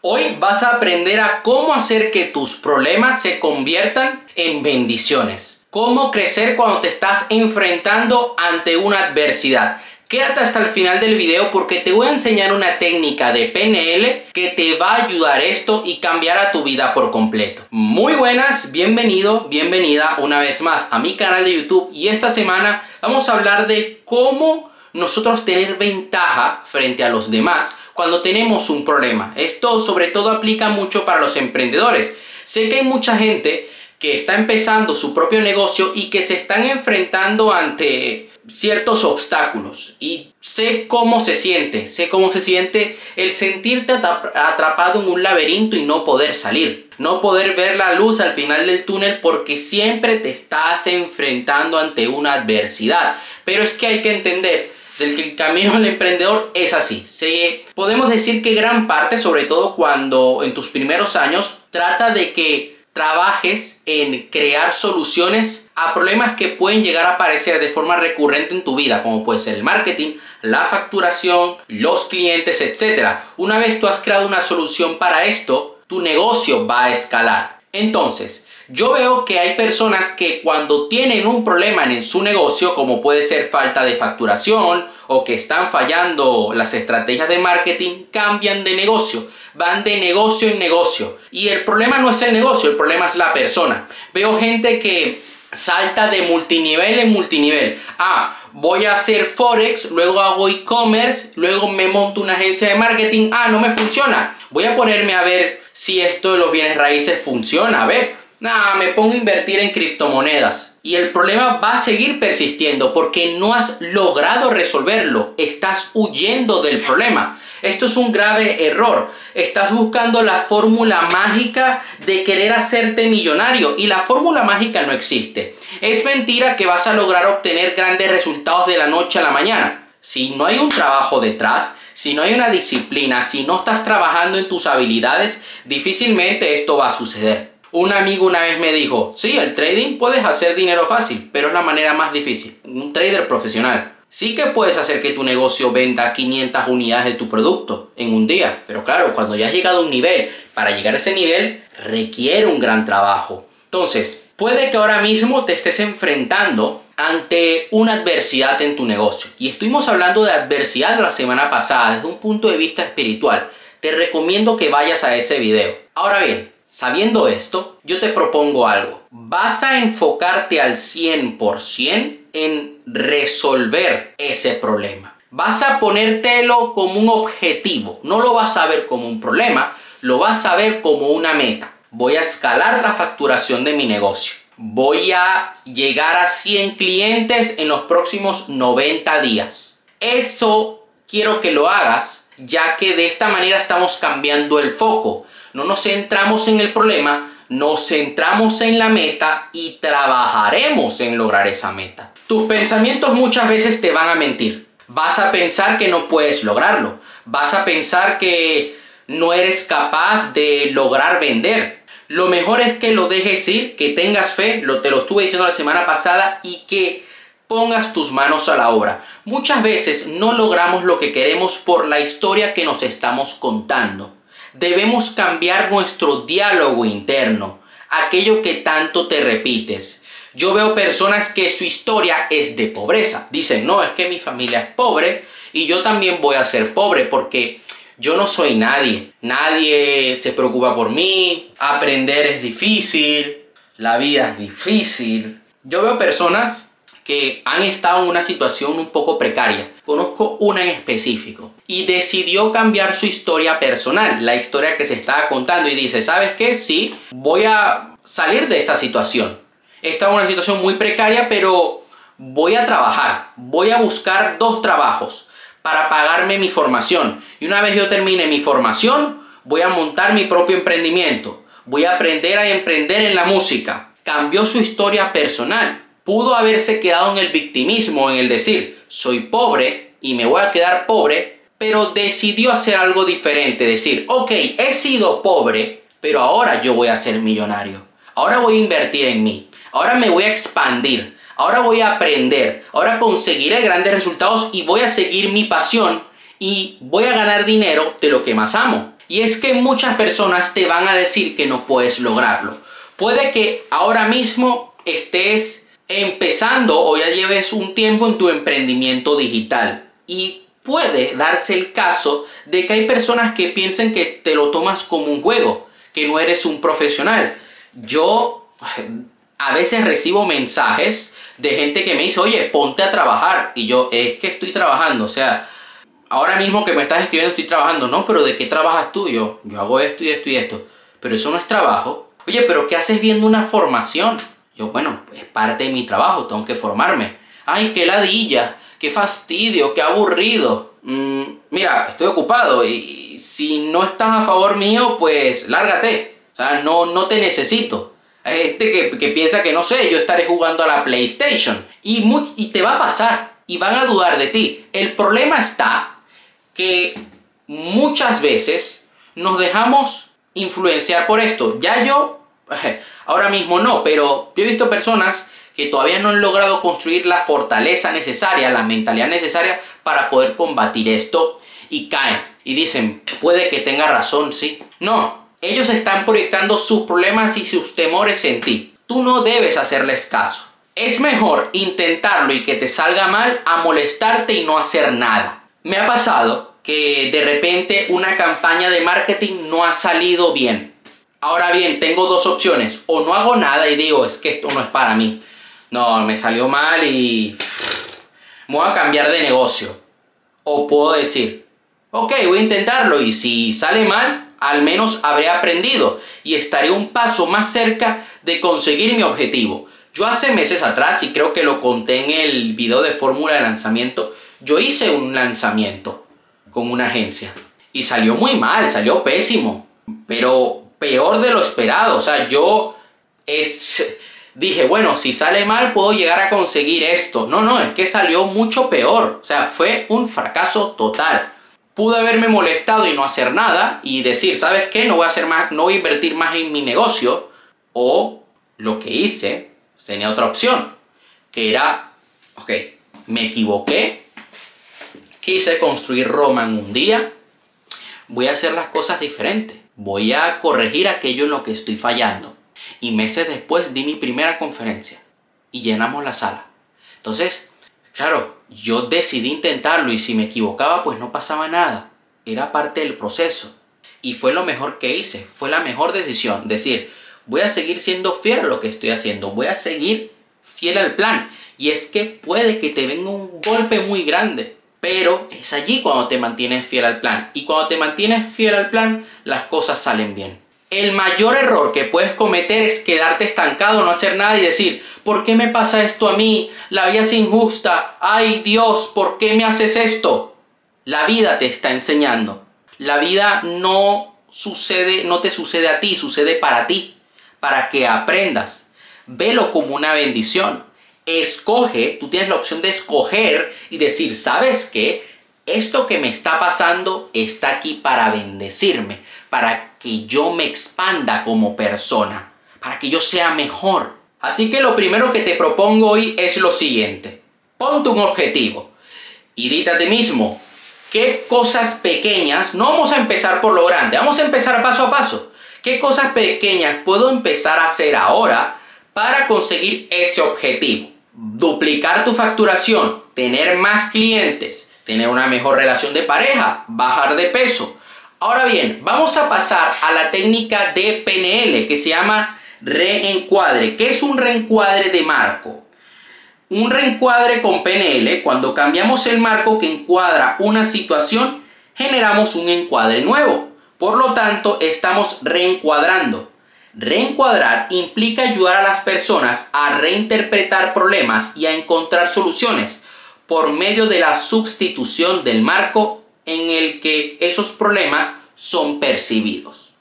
Hoy vas a aprender a cómo hacer que tus problemas se conviertan en bendiciones. Cómo crecer cuando te estás enfrentando ante una adversidad. Quédate hasta el final del video porque te voy a enseñar una técnica de PNL que te va a ayudar esto y cambiará tu vida por completo. Muy buenas, bienvenido, bienvenida una vez más a mi canal de YouTube y esta semana vamos a hablar de cómo nosotros tener ventaja frente a los demás cuando tenemos un problema. Esto sobre todo aplica mucho para los emprendedores. Sé que hay mucha gente que está empezando su propio negocio y que se están enfrentando ante ciertos obstáculos y sé cómo se siente, sé cómo se siente el sentirte atrapado en un laberinto y no poder salir, no poder ver la luz al final del túnel porque siempre te estás enfrentando ante una adversidad. Pero es que hay que entender del que el camino del emprendedor es así. Se, podemos decir que gran parte, sobre todo cuando en tus primeros años, trata de que trabajes en crear soluciones a problemas que pueden llegar a aparecer de forma recurrente en tu vida, como puede ser el marketing, la facturación, los clientes, etc. Una vez tú has creado una solución para esto, tu negocio va a escalar. Entonces, yo veo que hay personas que cuando tienen un problema en su negocio, como puede ser falta de facturación o que están fallando las estrategias de marketing, cambian de negocio, van de negocio en negocio. Y el problema no es el negocio, el problema es la persona. Veo gente que salta de multinivel en multinivel. Ah, voy a hacer forex, luego hago e-commerce, luego me monto una agencia de marketing. Ah, no me funciona. Voy a ponerme a ver si esto de los bienes raíces funciona. A ver, Nah, me pongo a invertir en criptomonedas. Y el problema va a seguir persistiendo porque no has logrado resolverlo. Estás huyendo del problema. Esto es un grave error. Estás buscando la fórmula mágica de querer hacerte millonario y la fórmula mágica no existe. Es mentira que vas a lograr obtener grandes resultados de la noche a la mañana. Si no hay un trabajo detrás, si no hay una disciplina, si no estás trabajando en tus habilidades, difícilmente esto va a suceder. Un amigo una vez me dijo, sí, el trading puedes hacer dinero fácil, pero es la manera más difícil. Un trader profesional. Sí que puedes hacer que tu negocio venda 500 unidades de tu producto en un día, pero claro, cuando ya has llegado a un nivel, para llegar a ese nivel requiere un gran trabajo. Entonces, puede que ahora mismo te estés enfrentando ante una adversidad en tu negocio. Y estuvimos hablando de adversidad la semana pasada desde un punto de vista espiritual. Te recomiendo que vayas a ese video. Ahora bien, Sabiendo esto, yo te propongo algo. Vas a enfocarte al 100% en resolver ese problema. Vas a ponértelo como un objetivo. No lo vas a ver como un problema, lo vas a ver como una meta. Voy a escalar la facturación de mi negocio. Voy a llegar a 100 clientes en los próximos 90 días. Eso quiero que lo hagas, ya que de esta manera estamos cambiando el foco no nos centramos en el problema, nos centramos en la meta y trabajaremos en lograr esa meta. Tus pensamientos muchas veces te van a mentir. Vas a pensar que no puedes lograrlo. Vas a pensar que no eres capaz de lograr vender. Lo mejor es que lo dejes ir, que tengas fe, lo, te lo estuve diciendo la semana pasada, y que pongas tus manos a la obra. Muchas veces no logramos lo que queremos por la historia que nos estamos contando debemos cambiar nuestro diálogo interno, aquello que tanto te repites. Yo veo personas que su historia es de pobreza. Dicen, no, es que mi familia es pobre y yo también voy a ser pobre porque yo no soy nadie. Nadie se preocupa por mí, aprender es difícil, la vida es difícil. Yo veo personas que han estado en una situación un poco precaria. Conozco una en específico y decidió cambiar su historia personal, la historia que se estaba contando y dice, ¿sabes qué? Sí, voy a salir de esta situación. Esta en una situación muy precaria, pero voy a trabajar, voy a buscar dos trabajos para pagarme mi formación. Y una vez yo termine mi formación, voy a montar mi propio emprendimiento. Voy a aprender a emprender en la música. Cambió su historia personal pudo haberse quedado en el victimismo, en el decir, soy pobre y me voy a quedar pobre, pero decidió hacer algo diferente, decir, ok, he sido pobre, pero ahora yo voy a ser millonario, ahora voy a invertir en mí, ahora me voy a expandir, ahora voy a aprender, ahora conseguiré grandes resultados y voy a seguir mi pasión y voy a ganar dinero de lo que más amo. Y es que muchas personas te van a decir que no puedes lograrlo. Puede que ahora mismo estés empezando o ya lleves un tiempo en tu emprendimiento digital y puede darse el caso de que hay personas que piensen que te lo tomas como un juego, que no eres un profesional. Yo a veces recibo mensajes de gente que me dice, oye, ponte a trabajar. Y yo, es que estoy trabajando. O sea, ahora mismo que me estás escribiendo estoy trabajando. No, pero ¿de qué trabajas tú? Yo, yo hago esto y esto y esto. Pero eso no es trabajo. Oye, pero ¿qué haces viendo una formación? Yo, bueno, es parte de mi trabajo, tengo que formarme. Ay, qué ladilla, qué fastidio, qué aburrido. Mm, mira, estoy ocupado y si no estás a favor mío, pues lárgate. O sea, no, no te necesito. Este que, que piensa que no sé, yo estaré jugando a la PlayStation. Y, y te va a pasar. Y van a dudar de ti. El problema está que muchas veces nos dejamos influenciar por esto. Ya yo Ahora mismo no, pero yo he visto personas que todavía no han logrado construir la fortaleza necesaria, la mentalidad necesaria para poder combatir esto y caen y dicen, puede que tenga razón, sí. No, ellos están proyectando sus problemas y sus temores en ti. Tú no debes hacerles caso. Es mejor intentarlo y que te salga mal a molestarte y no hacer nada. Me ha pasado que de repente una campaña de marketing no ha salido bien Ahora bien, tengo dos opciones. O no hago nada y digo, es que esto no es para mí. No, me salió mal y me voy a cambiar de negocio. O puedo decir, ok, voy a intentarlo y si sale mal, al menos habré aprendido y estaré un paso más cerca de conseguir mi objetivo. Yo hace meses atrás, y creo que lo conté en el video de fórmula de lanzamiento, yo hice un lanzamiento con una agencia y salió muy mal, salió pésimo. Pero peor de lo esperado. O sea, yo es, dije, bueno, si sale mal puedo llegar a conseguir esto. No, no, es que salió mucho peor. O sea, fue un fracaso total. Pude haberme molestado y no hacer nada y decir, ¿sabes qué? No voy a hacer más, no voy a invertir más en mi negocio. O lo que hice, tenía otra opción, que era, ok, me equivoqué, quise construir Roma en un día, voy a hacer las cosas diferentes voy a corregir aquello en lo que estoy fallando. Y meses después di mi primera conferencia y llenamos la sala. Entonces, claro, yo decidí intentarlo y si me equivocaba pues no pasaba nada. Era parte del proceso. Y fue lo mejor que hice, fue la mejor decisión. Decir, voy a seguir siendo fiel a lo que estoy haciendo, voy a seguir fiel al plan. Y es que puede que te venga un golpe muy grande, pero es allí cuando te mantienes fiel al plan. Y cuando te mantienes fiel al plan, las cosas salen bien. El mayor error que puedes cometer es quedarte estancado, no hacer nada y decir, ¿por qué me pasa esto a mí? La vida es injusta. Ay Dios, ¿por qué me haces esto? La vida te está enseñando. La vida no sucede, no te sucede a ti, sucede para ti, para que aprendas. Velo como una bendición escoge, tú tienes la opción de escoger y decir, ¿sabes qué? Esto que me está pasando está aquí para bendecirme, para que yo me expanda como persona, para que yo sea mejor. Así que lo primero que te propongo hoy es lo siguiente. Ponte un objetivo y dite a ti mismo, ¿qué cosas pequeñas? No vamos a empezar por lo grande, vamos a empezar paso a paso. ¿Qué cosas pequeñas puedo empezar a hacer ahora para conseguir ese objetivo? Duplicar tu facturación, tener más clientes, tener una mejor relación de pareja, bajar de peso. Ahora bien, vamos a pasar a la técnica de PNL que se llama reencuadre. ¿Qué es un reencuadre de marco? Un reencuadre con PNL, cuando cambiamos el marco que encuadra una situación, generamos un encuadre nuevo. Por lo tanto, estamos reencuadrando. Reencuadrar implica ayudar a las personas a reinterpretar problemas y a encontrar soluciones por medio de la sustitución del marco en el que esos problemas son percibidos.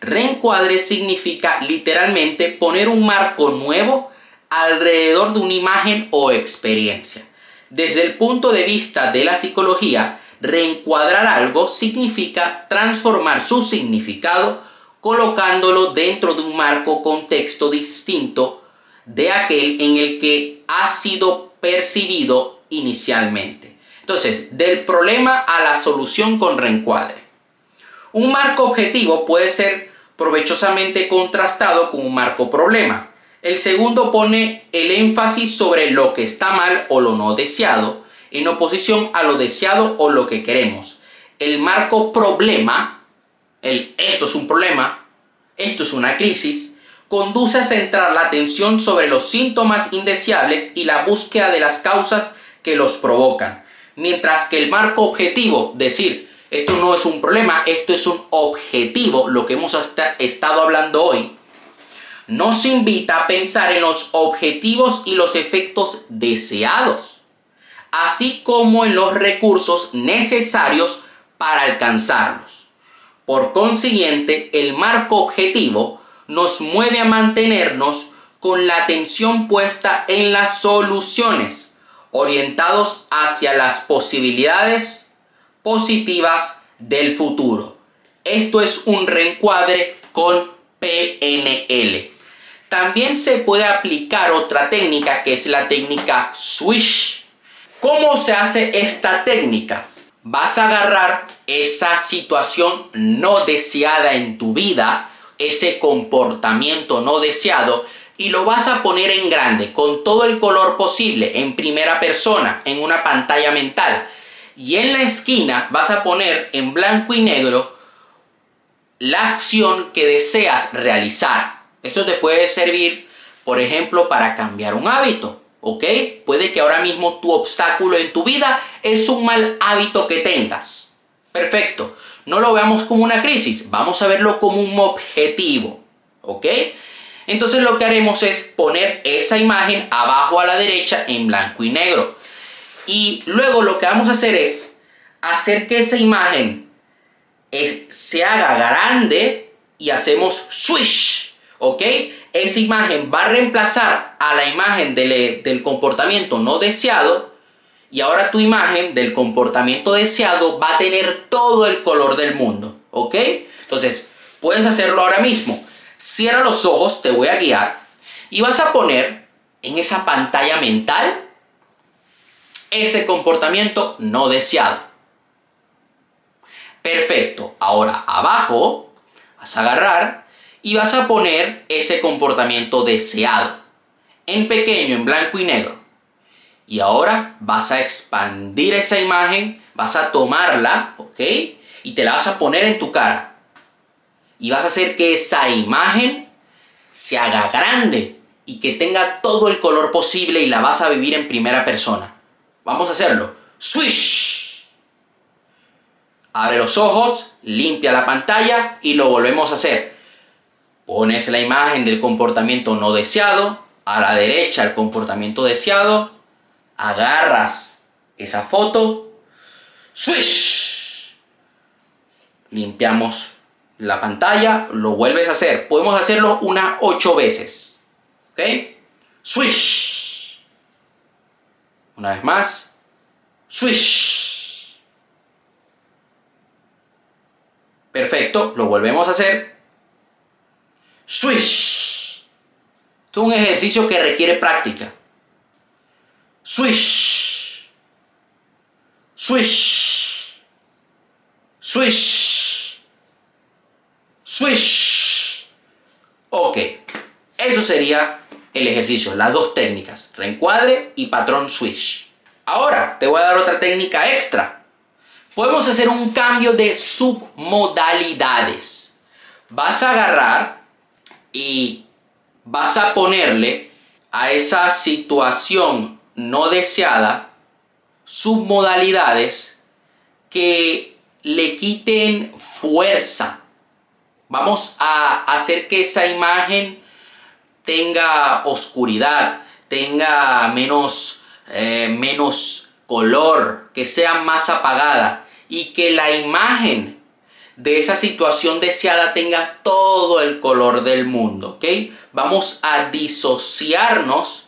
Reencuadre significa literalmente poner un marco nuevo alrededor de una imagen o experiencia. Desde el punto de vista de la psicología, reencuadrar algo significa transformar su significado colocándolo dentro de un marco contexto distinto de aquel en el que ha sido percibido inicialmente. Entonces, del problema a la solución con reencuadre. Un marco objetivo puede ser provechosamente contrastado con un marco problema. El segundo pone el énfasis sobre lo que está mal o lo no deseado, en oposición a lo deseado o lo que queremos. El marco problema, el esto es un problema, esto es una crisis, conduce a centrar la atención sobre los síntomas indeseables y la búsqueda de las causas que los provocan. Mientras que el marco objetivo, decir, esto no es un problema, esto es un objetivo, lo que hemos estado hablando hoy, nos invita a pensar en los objetivos y los efectos deseados, así como en los recursos necesarios para alcanzarlos. Por consiguiente, el marco objetivo nos mueve a mantenernos con la atención puesta en las soluciones, orientados hacia las posibilidades positivas del futuro. Esto es un reencuadre con PNL. También se puede aplicar otra técnica que es la técnica Swish. ¿Cómo se hace esta técnica? Vas a agarrar esa situación no deseada en tu vida, ese comportamiento no deseado, y lo vas a poner en grande, con todo el color posible, en primera persona, en una pantalla mental y en la esquina vas a poner en blanco y negro la acción que deseas realizar. Esto te puede servir, por ejemplo, para cambiar un hábito. ¿Ok? Puede que ahora mismo tu obstáculo en tu vida es un mal hábito que tengas. Perfecto. No lo veamos como una crisis, vamos a verlo como un objetivo. ¿Ok? Entonces lo que haremos es poner esa imagen abajo a la derecha en blanco y negro. Y luego lo que vamos a hacer es hacer que esa imagen se haga grande y hacemos swish, ¿ok? Esa imagen va a reemplazar a la imagen del, del comportamiento no deseado y ahora tu imagen del comportamiento deseado va a tener todo el color del mundo, ¿ok? Entonces, puedes hacerlo ahora mismo. Cierra los ojos, te voy a guiar y vas a poner en esa pantalla mental ese comportamiento no deseado. Perfecto. Ahora abajo vas a agarrar y vas a poner ese comportamiento deseado. En pequeño, en blanco y negro. Y ahora vas a expandir esa imagen, vas a tomarla, ¿ok? Y te la vas a poner en tu cara. Y vas a hacer que esa imagen se haga grande y que tenga todo el color posible y la vas a vivir en primera persona. Vamos a hacerlo. Swish. Abre los ojos, limpia la pantalla y lo volvemos a hacer. Pones la imagen del comportamiento no deseado, a la derecha el comportamiento deseado, agarras esa foto, swish. Limpiamos la pantalla, lo vuelves a hacer. Podemos hacerlo unas 8 veces. ¿Ok? Swish. Una vez más. Swish. Perfecto, lo volvemos a hacer. Swish. Esto es un ejercicio que requiere práctica. Swish. Swish. Swish. Swish. Ok. Eso sería el ejercicio, las dos técnicas, reencuadre y patrón swish. Ahora te voy a dar otra técnica extra. Podemos hacer un cambio de submodalidades. Vas a agarrar y vas a ponerle a esa situación no deseada submodalidades que le quiten fuerza. Vamos a hacer que esa imagen tenga oscuridad, tenga menos, eh, menos color, que sea más apagada y que la imagen de esa situación deseada tenga todo el color del mundo, ¿ok? Vamos a disociarnos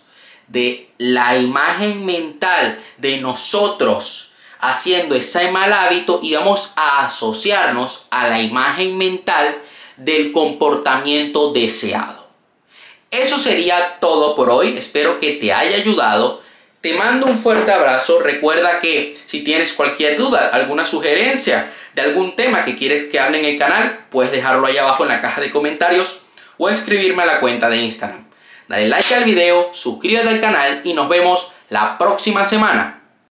de la imagen mental de nosotros haciendo ese mal hábito y vamos a asociarnos a la imagen mental del comportamiento deseado. Eso sería todo por hoy. Espero que te haya ayudado. Te mando un fuerte abrazo. Recuerda que si tienes cualquier duda, alguna sugerencia de algún tema que quieres que hable en el canal, puedes dejarlo ahí abajo en la caja de comentarios o escribirme a la cuenta de Instagram. Dale like al video, suscríbete al canal y nos vemos la próxima semana.